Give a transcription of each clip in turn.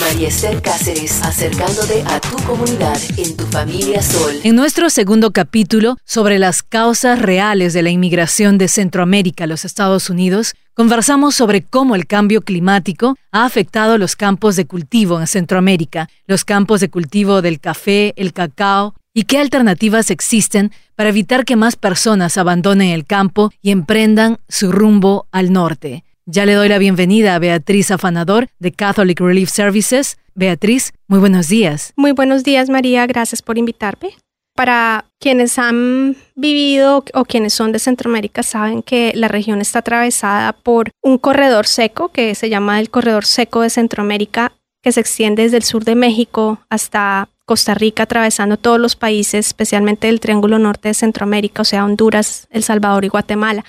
María Cáceres, acercándote a tu comunidad en tu familia Sol. En nuestro segundo capítulo sobre las causas reales de la inmigración de Centroamérica a los Estados Unidos, conversamos sobre cómo el cambio climático ha afectado los campos de cultivo en Centroamérica, los campos de cultivo del café, el cacao, y qué alternativas existen para evitar que más personas abandonen el campo y emprendan su rumbo al norte. Ya le doy la bienvenida a Beatriz Afanador de Catholic Relief Services. Beatriz, muy buenos días. Muy buenos días, María. Gracias por invitarme. Para quienes han vivido o quienes son de Centroamérica saben que la región está atravesada por un corredor seco que se llama el corredor seco de Centroamérica que se extiende desde el sur de México hasta Costa Rica, atravesando todos los países, especialmente el Triángulo Norte de Centroamérica, o sea, Honduras, El Salvador y Guatemala.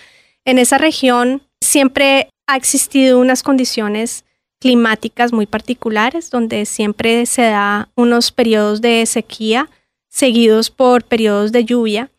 En esa región siempre ha existido unas condiciones climáticas muy particulares, donde siempre se da unos periodos de sequía seguidos por periodos de lluvia,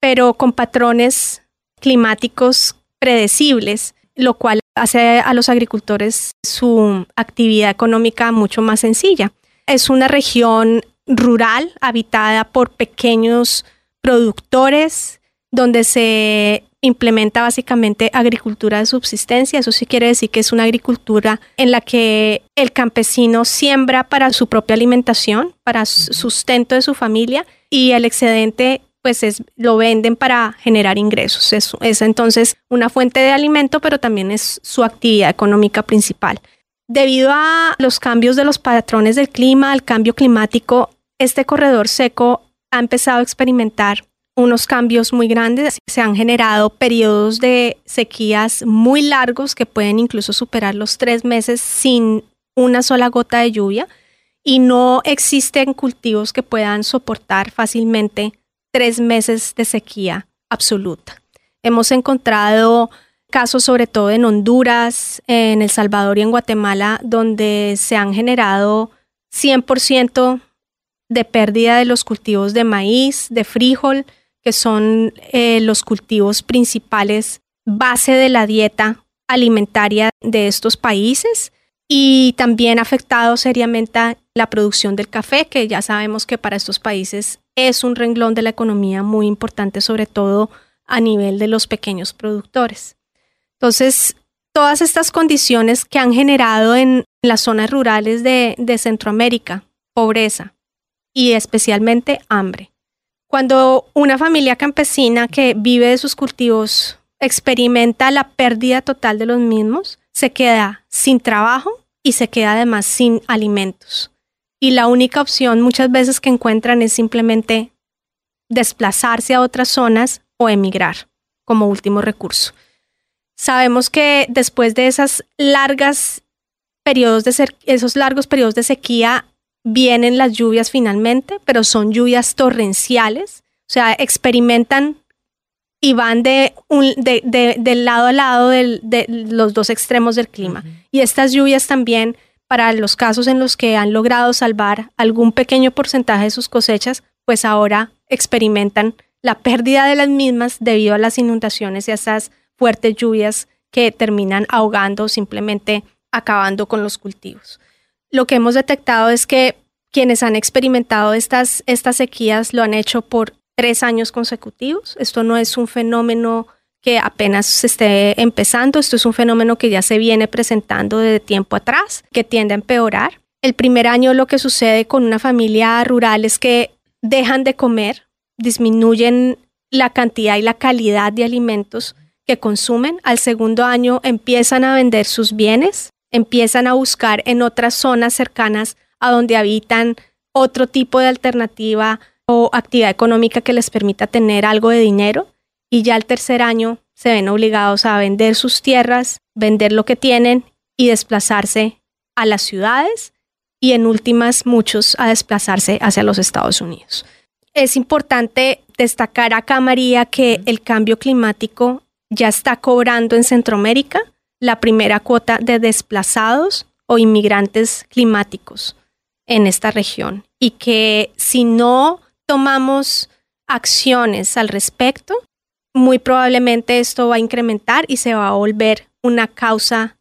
pero con patrones climáticos predecibles, lo cual hace a los agricultores su actividad económica mucho más sencilla. Es una región rural habitada por pequeños productores donde se implementa básicamente agricultura de subsistencia. Eso sí quiere decir que es una agricultura en la que el campesino siembra para su propia alimentación, para sustento de su familia y el excedente pues es, lo venden para generar ingresos. Es, es entonces una fuente de alimento, pero también es su actividad económica principal. Debido a los cambios de los patrones del clima, al cambio climático, este corredor seco ha empezado a experimentar unos cambios muy grandes. Se han generado periodos de sequías muy largos que pueden incluso superar los tres meses sin una sola gota de lluvia y no existen cultivos que puedan soportar fácilmente tres meses de sequía absoluta. Hemos encontrado casos sobre todo en Honduras, en El Salvador y en Guatemala, donde se han generado 100% de pérdida de los cultivos de maíz, de frijol, que son eh, los cultivos principales base de la dieta alimentaria de estos países y también ha afectado seriamente la producción del café, que ya sabemos que para estos países es un renglón de la economía muy importante, sobre todo a nivel de los pequeños productores. Entonces, todas estas condiciones que han generado en las zonas rurales de, Centroamérica, pobreza y especialmente hambre. Cuando una familia campesina que vive de sus cultivos experimenta la pérdida total de los mismos, se queda sin trabajo y se queda además sin alimentos. Y la única opción muchas veces que encuentran es simplemente desplazarse a otras zonas o emigrar como último recurso. Sabemos que después de esos largos periodos de sequía vienen las lluvias finalmente, pero son lluvias torrenciales, o sea, experimentan y van de, un, de, lado a lado de los dos extremos del clima. Y estas lluvias también, para los casos en los que han logrado salvar algún pequeño porcentaje de sus cosechas, pues ahora experimentan la pérdida de las mismas debido a las inundaciones y a esas fuertes lluvias que terminan ahogando, simplemente acabando con los cultivos. Lo que hemos detectado es que quienes han experimentado estas, estas sequías lo han hecho por tres años consecutivos. Esto no es un fenómeno que apenas se esté empezando, esto es un fenómeno que ya se viene presentando desde tiempo atrás, que tiende a empeorar. El primer año lo que sucede con una familia rural es que dejan de comer, disminuyen la cantidad y la calidad de alimentos que consumen, al segundo año empiezan a vender sus bienes, empiezan a buscar en otras zonas cercanas a donde habitan otro tipo de alternativa o actividad económica que les permita tener algo de dinero. Y ya al tercer año se ven obligados a vender sus tierras, vender lo que tienen y desplazarse a las ciudades y en últimas muchos a desplazarse hacia los Estados Unidos. Es importante destacar acá, María, que el cambio climático ya está cobrando en Centroamérica la primera cuota de desplazados o inmigrantes climáticos en esta región y que si no tomamos acciones al respecto, muy probablemente esto va a incrementar y se va a volver una causa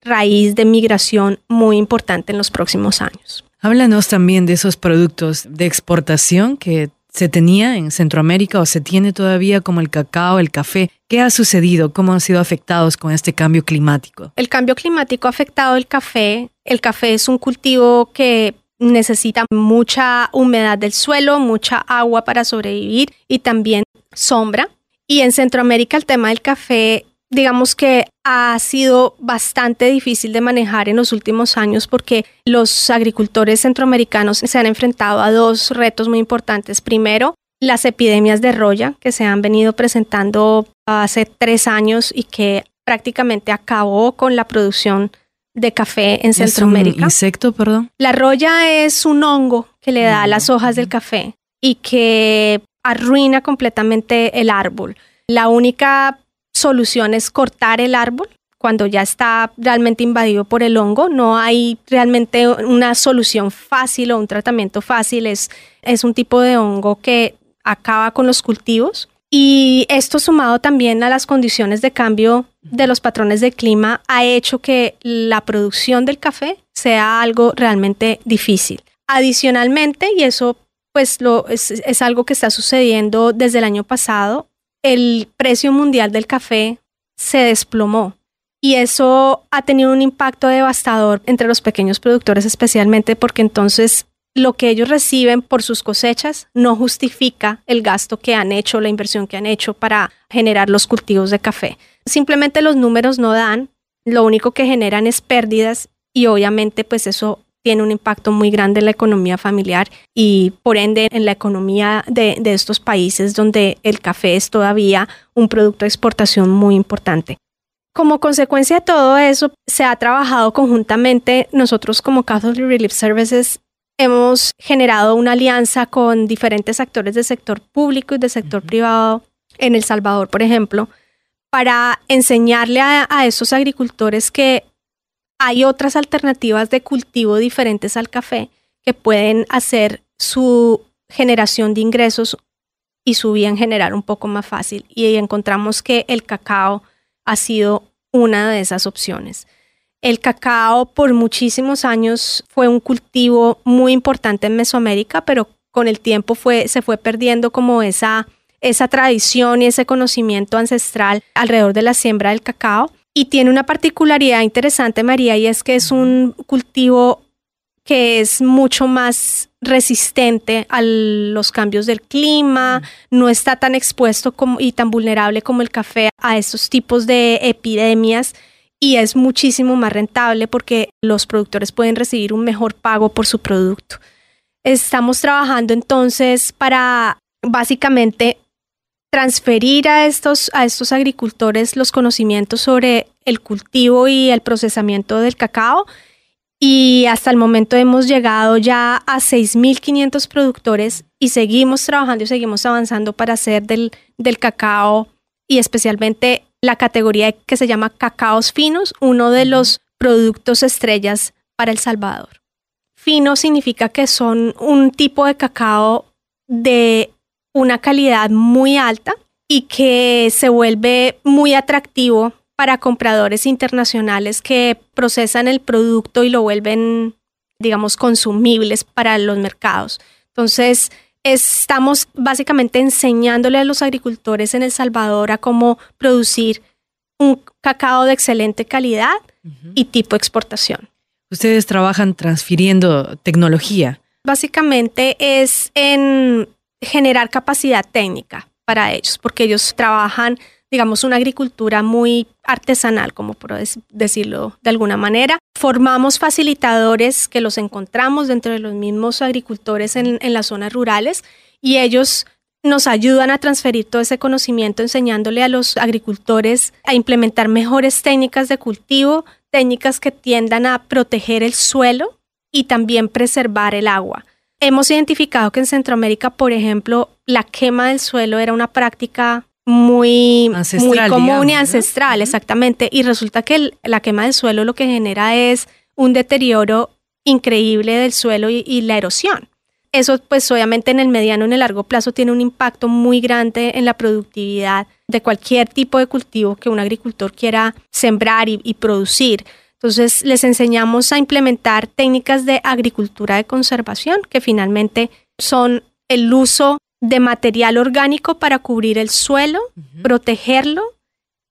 raíz de migración muy importante en los próximos años. Háblanos también de esos productos de exportación que se tenía en Centroamérica o se tiene todavía como el cacao, el café. ¿Qué ha sucedido? ¿Cómo han sido afectados con este cambio climático? El cambio climático ha afectado el café. El café es un cultivo que necesita mucha humedad del suelo, mucha agua para sobrevivir y también sombra. Y en Centroamérica el tema del café digamos que ha sido bastante difícil de manejar en los últimos años porque los agricultores centroamericanos se han enfrentado a dos retos muy importantes. Primero, las epidemias de roya que se han venido presentando hace tres años y que prácticamente acabó con la producción de café en Centroamérica. ¿Es un insecto, perdón? La roya es un hongo que le da a las hojas del café y que arruina completamente el árbol. La única solución es cortar el árbol cuando ya está realmente invadido por el hongo. No hay realmente una solución fácil o un tratamiento fácil. Es, es un tipo de hongo que acaba con los cultivos. Y esto sumado también a las condiciones de cambio de los patrones de clima ha hecho que la producción del café sea algo realmente difícil. Adicionalmente, y eso pues lo, es, es algo que está sucediendo desde el año pasado, el precio mundial del café se desplomó y eso ha tenido un impacto devastador entre los pequeños productores especialmente porque entonces lo que ellos reciben por sus cosechas no justifica el gasto que han hecho, la inversión que han hecho para generar los cultivos de café. Simplemente los números no dan, lo único que generan es pérdidas y obviamente pues eso tiene un impacto muy grande en la economía familiar y por ende en la economía de, estos países donde el café es todavía un producto de exportación muy importante. Como consecuencia de todo eso, se ha trabajado conjuntamente. Nosotros como Catholic Relief Services hemos generado una alianza con diferentes actores del sector público y del sector privado en El Salvador, por ejemplo, para enseñarle a, a esos agricultores que hay otras alternativas de cultivo diferentes al café que pueden hacer su generación de ingresos y su bien generar un poco más fácil. Y encontramos que el cacao ha sido una de esas opciones. El cacao por muchísimos años fue un cultivo muy importante en Mesoamérica, pero con el tiempo fue, se fue perdiendo como esa, esa tradición y ese conocimiento ancestral alrededor de la siembra del cacao. Y tiene una particularidad interesante, María, y es que es un cultivo que es mucho más resistente a los cambios del clima, no está tan expuesto como, y tan vulnerable como el café a estos tipos de epidemias y es muchísimo más rentable porque los productores pueden recibir un mejor pago por su producto. Estamos trabajando entonces para básicamente transferir a estos, a estos agricultores los conocimientos sobre el cultivo y el procesamiento del cacao. Y hasta el momento hemos llegado ya a 6.500 productores y seguimos trabajando y seguimos avanzando para hacer del, del cacao y especialmente la categoría que se llama cacaos finos, uno de los productos estrellas para El Salvador. Fino significa que son un tipo de cacao de una calidad muy alta y que se vuelve muy atractivo para compradores internacionales que procesan el producto y lo vuelven, digamos, consumibles para los mercados. Entonces, estamos básicamente enseñándole a los agricultores en El Salvador a cómo producir un cacao de excelente calidad y tipo exportación. Ustedes trabajan transfiriendo tecnología. Básicamente es en generar capacidad técnica para ellos, porque ellos trabajan, digamos, una agricultura muy artesanal, como por decirlo de alguna manera. Formamos facilitadores que los encontramos dentro de los mismos agricultores en, en las zonas rurales y ellos nos ayudan a transferir todo ese conocimiento enseñándole a los agricultores a implementar mejores técnicas de cultivo, técnicas que tiendan a proteger el suelo y también preservar el agua. Hemos identificado que en Centroamérica, por ejemplo, la quema del suelo era una práctica muy, muy común y ancestral, exactamente. Y resulta que la quema del suelo lo que genera es un deterioro increíble del suelo y, la erosión. Eso, pues obviamente en el mediano y en el largo plazo tiene un impacto muy grande en la productividad de cualquier tipo de cultivo que un agricultor quiera sembrar y producir. Entonces les enseñamos a implementar técnicas de agricultura de conservación, que finalmente son el uso de material orgánico para cubrir el suelo, protegerlo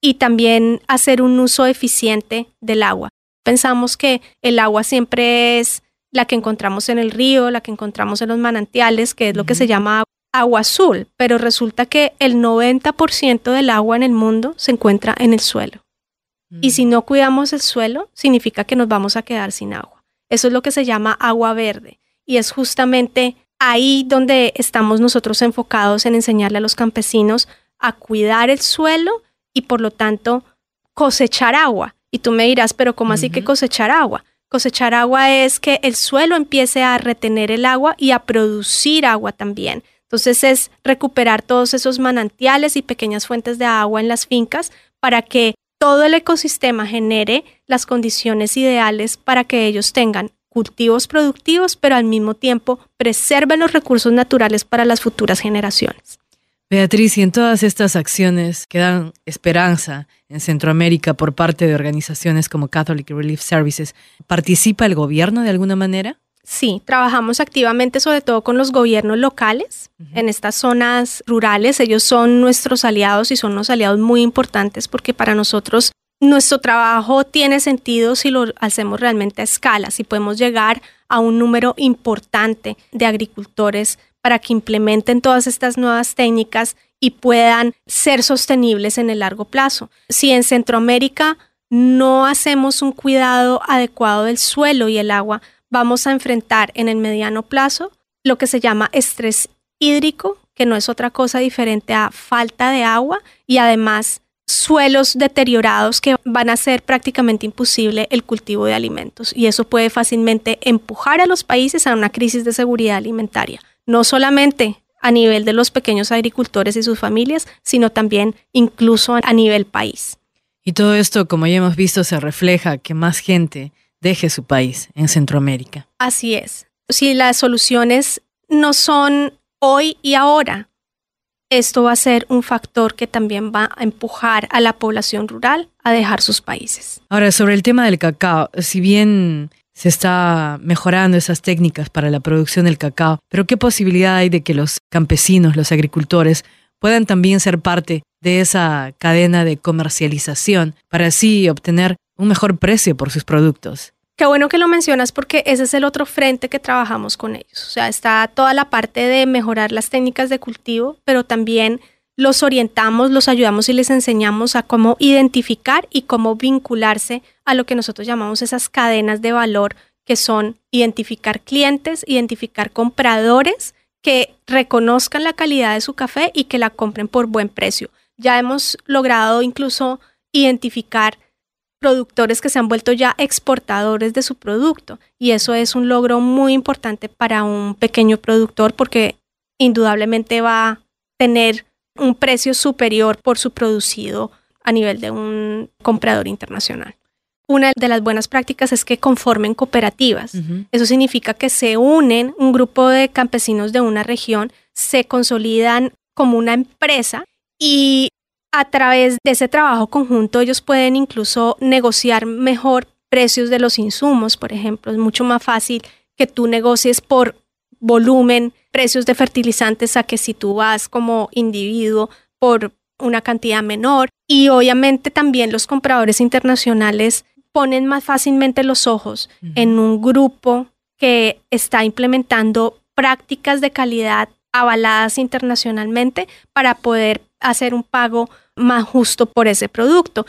y también hacer un uso eficiente del agua. Pensamos que el agua siempre es la que encontramos en el río, la que encontramos en los manantiales, que es lo que se llama agua azul, pero resulta que el 90% del agua en el mundo se encuentra en el suelo. Y si no cuidamos el suelo, significa que nos vamos a quedar sin agua. Eso es lo que se llama agua verde. Y es justamente ahí donde estamos nosotros enfocados en enseñarle a los campesinos a cuidar el suelo y por lo tanto cosechar agua. Y tú me dirás, pero ¿cómo así que cosechar agua? Cosechar agua es que el suelo empiece a retener el agua y a producir agua también. Entonces es recuperar todos esos manantiales y pequeñas fuentes de agua en las fincas para que todo el ecosistema genere las condiciones ideales para que ellos tengan cultivos productivos, pero al mismo tiempo preserven los recursos naturales para las futuras generaciones. Beatriz, y en todas estas acciones que dan esperanza en Centroamérica por parte de organizaciones como Catholic Relief Services, ¿participa el gobierno de alguna manera? Sí, trabajamos activamente sobre todo con los gobiernos locales en estas zonas rurales. Ellos son nuestros aliados y son unos aliados muy importantes porque para nosotros nuestro trabajo tiene sentido si lo hacemos realmente a escala, si podemos llegar a un número importante de agricultores para que implementen todas estas nuevas técnicas y puedan ser sostenibles en el largo plazo. Si en Centroamérica no hacemos un cuidado adecuado del suelo y el agua, vamos a enfrentar en el mediano plazo lo que se llama estrés hídrico, que no es otra cosa diferente a falta de agua y además suelos deteriorados que van a hacer prácticamente imposible el cultivo de alimentos y eso puede fácilmente empujar a los países a una crisis de seguridad alimentaria, no solamente a nivel de los pequeños agricultores y sus familias, sino también incluso a nivel país. Y todo esto, como ya hemos visto, se refleja que más gente deje su país en Centroamérica. Así es. Si las soluciones no son hoy y ahora, esto va a ser un factor que también va a empujar a la población rural a dejar sus países. Ahora, sobre el tema del cacao, si bien se está mejorando esas técnicas para la producción del cacao, pero ¿qué posibilidad hay de que los campesinos, los agricultores, puedan también ser parte de esa cadena de comercialización para así obtener un mejor precio por sus productos. Qué bueno que lo mencionas porque ese es el otro frente que trabajamos con ellos. O sea, está toda la parte de mejorar las técnicas de cultivo, pero también los orientamos, los ayudamos y les enseñamos a cómo identificar y cómo vincularse a lo que nosotros llamamos esas cadenas de valor, que son identificar clientes, identificar compradores que reconozcan la calidad de su café y que la compren por buen precio. Ya hemos logrado incluso identificar productores que se han vuelto ya exportadores de su producto y eso es un logro muy importante para un pequeño productor porque indudablemente va a tener un precio superior por su producido a nivel de un comprador internacional. Una de las buenas prácticas es que conformen cooperativas. Eso significa que se unen un grupo de campesinos de una región, se consolidan como una empresa y a través de ese trabajo conjunto ellos pueden incluso negociar mejor precios de los insumos, por ejemplo. Es mucho más fácil que tú negocies por volumen precios de fertilizantes a que si tú vas como individuo por una cantidad menor. Y obviamente también los compradores internacionales ponen más fácilmente los ojos en un grupo que está implementando prácticas de calidad avaladas internacionalmente para poder hacer un pago más justo por ese producto.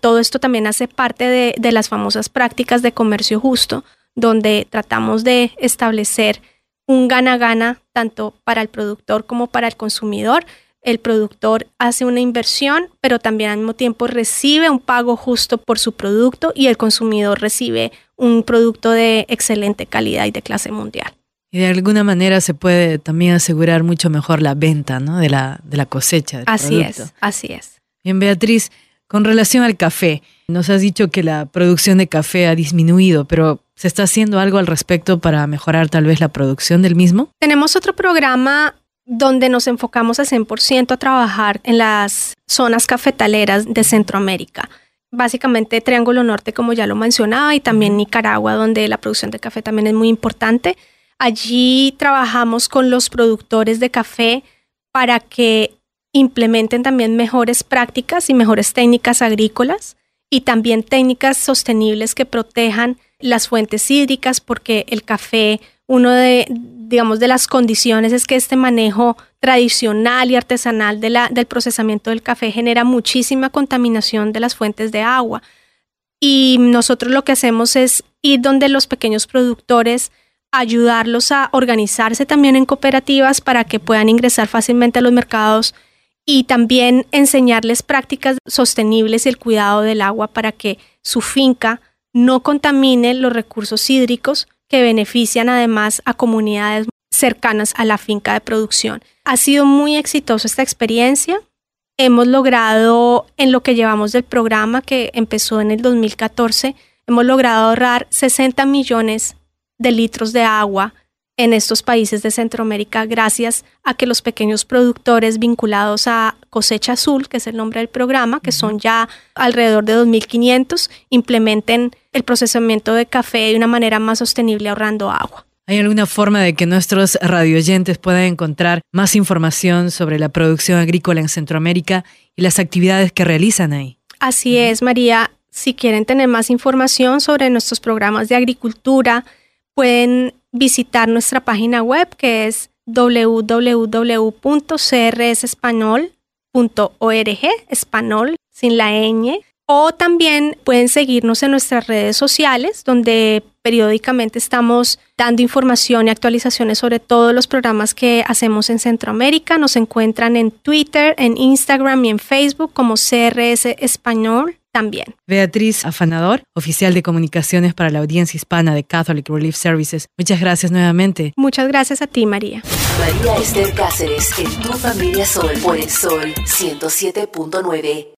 Todo esto también hace parte de, las famosas prácticas de comercio justo, donde tratamos de establecer un gana-gana tanto para el productor como para el consumidor. El productor hace una inversión, pero también al mismo tiempo recibe un pago justo por su producto y el consumidor recibe un producto de excelente calidad y de clase mundial. Y de alguna manera se puede también asegurar mucho mejor la venta ¿no? de, la, de la cosecha. así es, así es. Bien, Beatriz, con relación al café, nos has dicho que la producción de café ha disminuido, pero ¿se está haciendo algo al respecto para mejorar tal vez la producción del mismo? Tenemos otro programa donde nos enfocamos al 100% a trabajar en las zonas cafetaleras de Centroamérica. básicamente Triángulo Norte, como ya lo mencionaba, y también Nicaragua, donde la producción de café también es muy importante. Allí trabajamos con los productores de café para que implementen también mejores prácticas y mejores técnicas agrícolas y también técnicas sostenibles que protejan las fuentes hídricas porque el café, uno de, digamos, de las condiciones es que este manejo tradicional y artesanal del procesamiento del café genera muchísima contaminación de las fuentes de agua. Y nosotros lo que hacemos es ir donde los pequeños productores, ayudarlos a organizarse también en cooperativas para que puedan ingresar fácilmente a los mercados y también enseñarles prácticas sostenibles y el cuidado del agua para que su finca no contamine los recursos hídricos que benefician además a comunidades cercanas a la finca de producción. Ha sido muy exitosa esta experiencia. Hemos logrado, en lo que llevamos del programa que empezó en el 2014, hemos logrado ahorrar 60 millones de litros de agua en estos países de Centroamérica gracias a que los pequeños productores vinculados a Cosecha Azul, que es el nombre del programa, que son ya alrededor de 2.500, implementen el procesamiento de café de una manera más sostenible ahorrando agua. ¿Hay alguna forma de que nuestros radioyentes puedan encontrar más información sobre la producción agrícola en Centroamérica y las actividades que realizan ahí? Así es, María. Si quieren tener más información sobre nuestros programas de agricultura, pueden visitar nuestra página web que es www.crsespanol.org, español sin la ñ, o también pueden seguirnos en nuestras redes sociales donde periódicamente estamos dando información y actualizaciones sobre todos los programas que hacemos en Centroamérica. Nos encuentran en Twitter, en Instagram y en Facebook como CRS Español también. Beatriz Afanador, oficial de comunicaciones para la audiencia hispana de Catholic Relief Services. Muchas gracias nuevamente. Muchas gracias a ti, María. María Esther Cáceres, en tu familia Sol, por el Sol 107.9.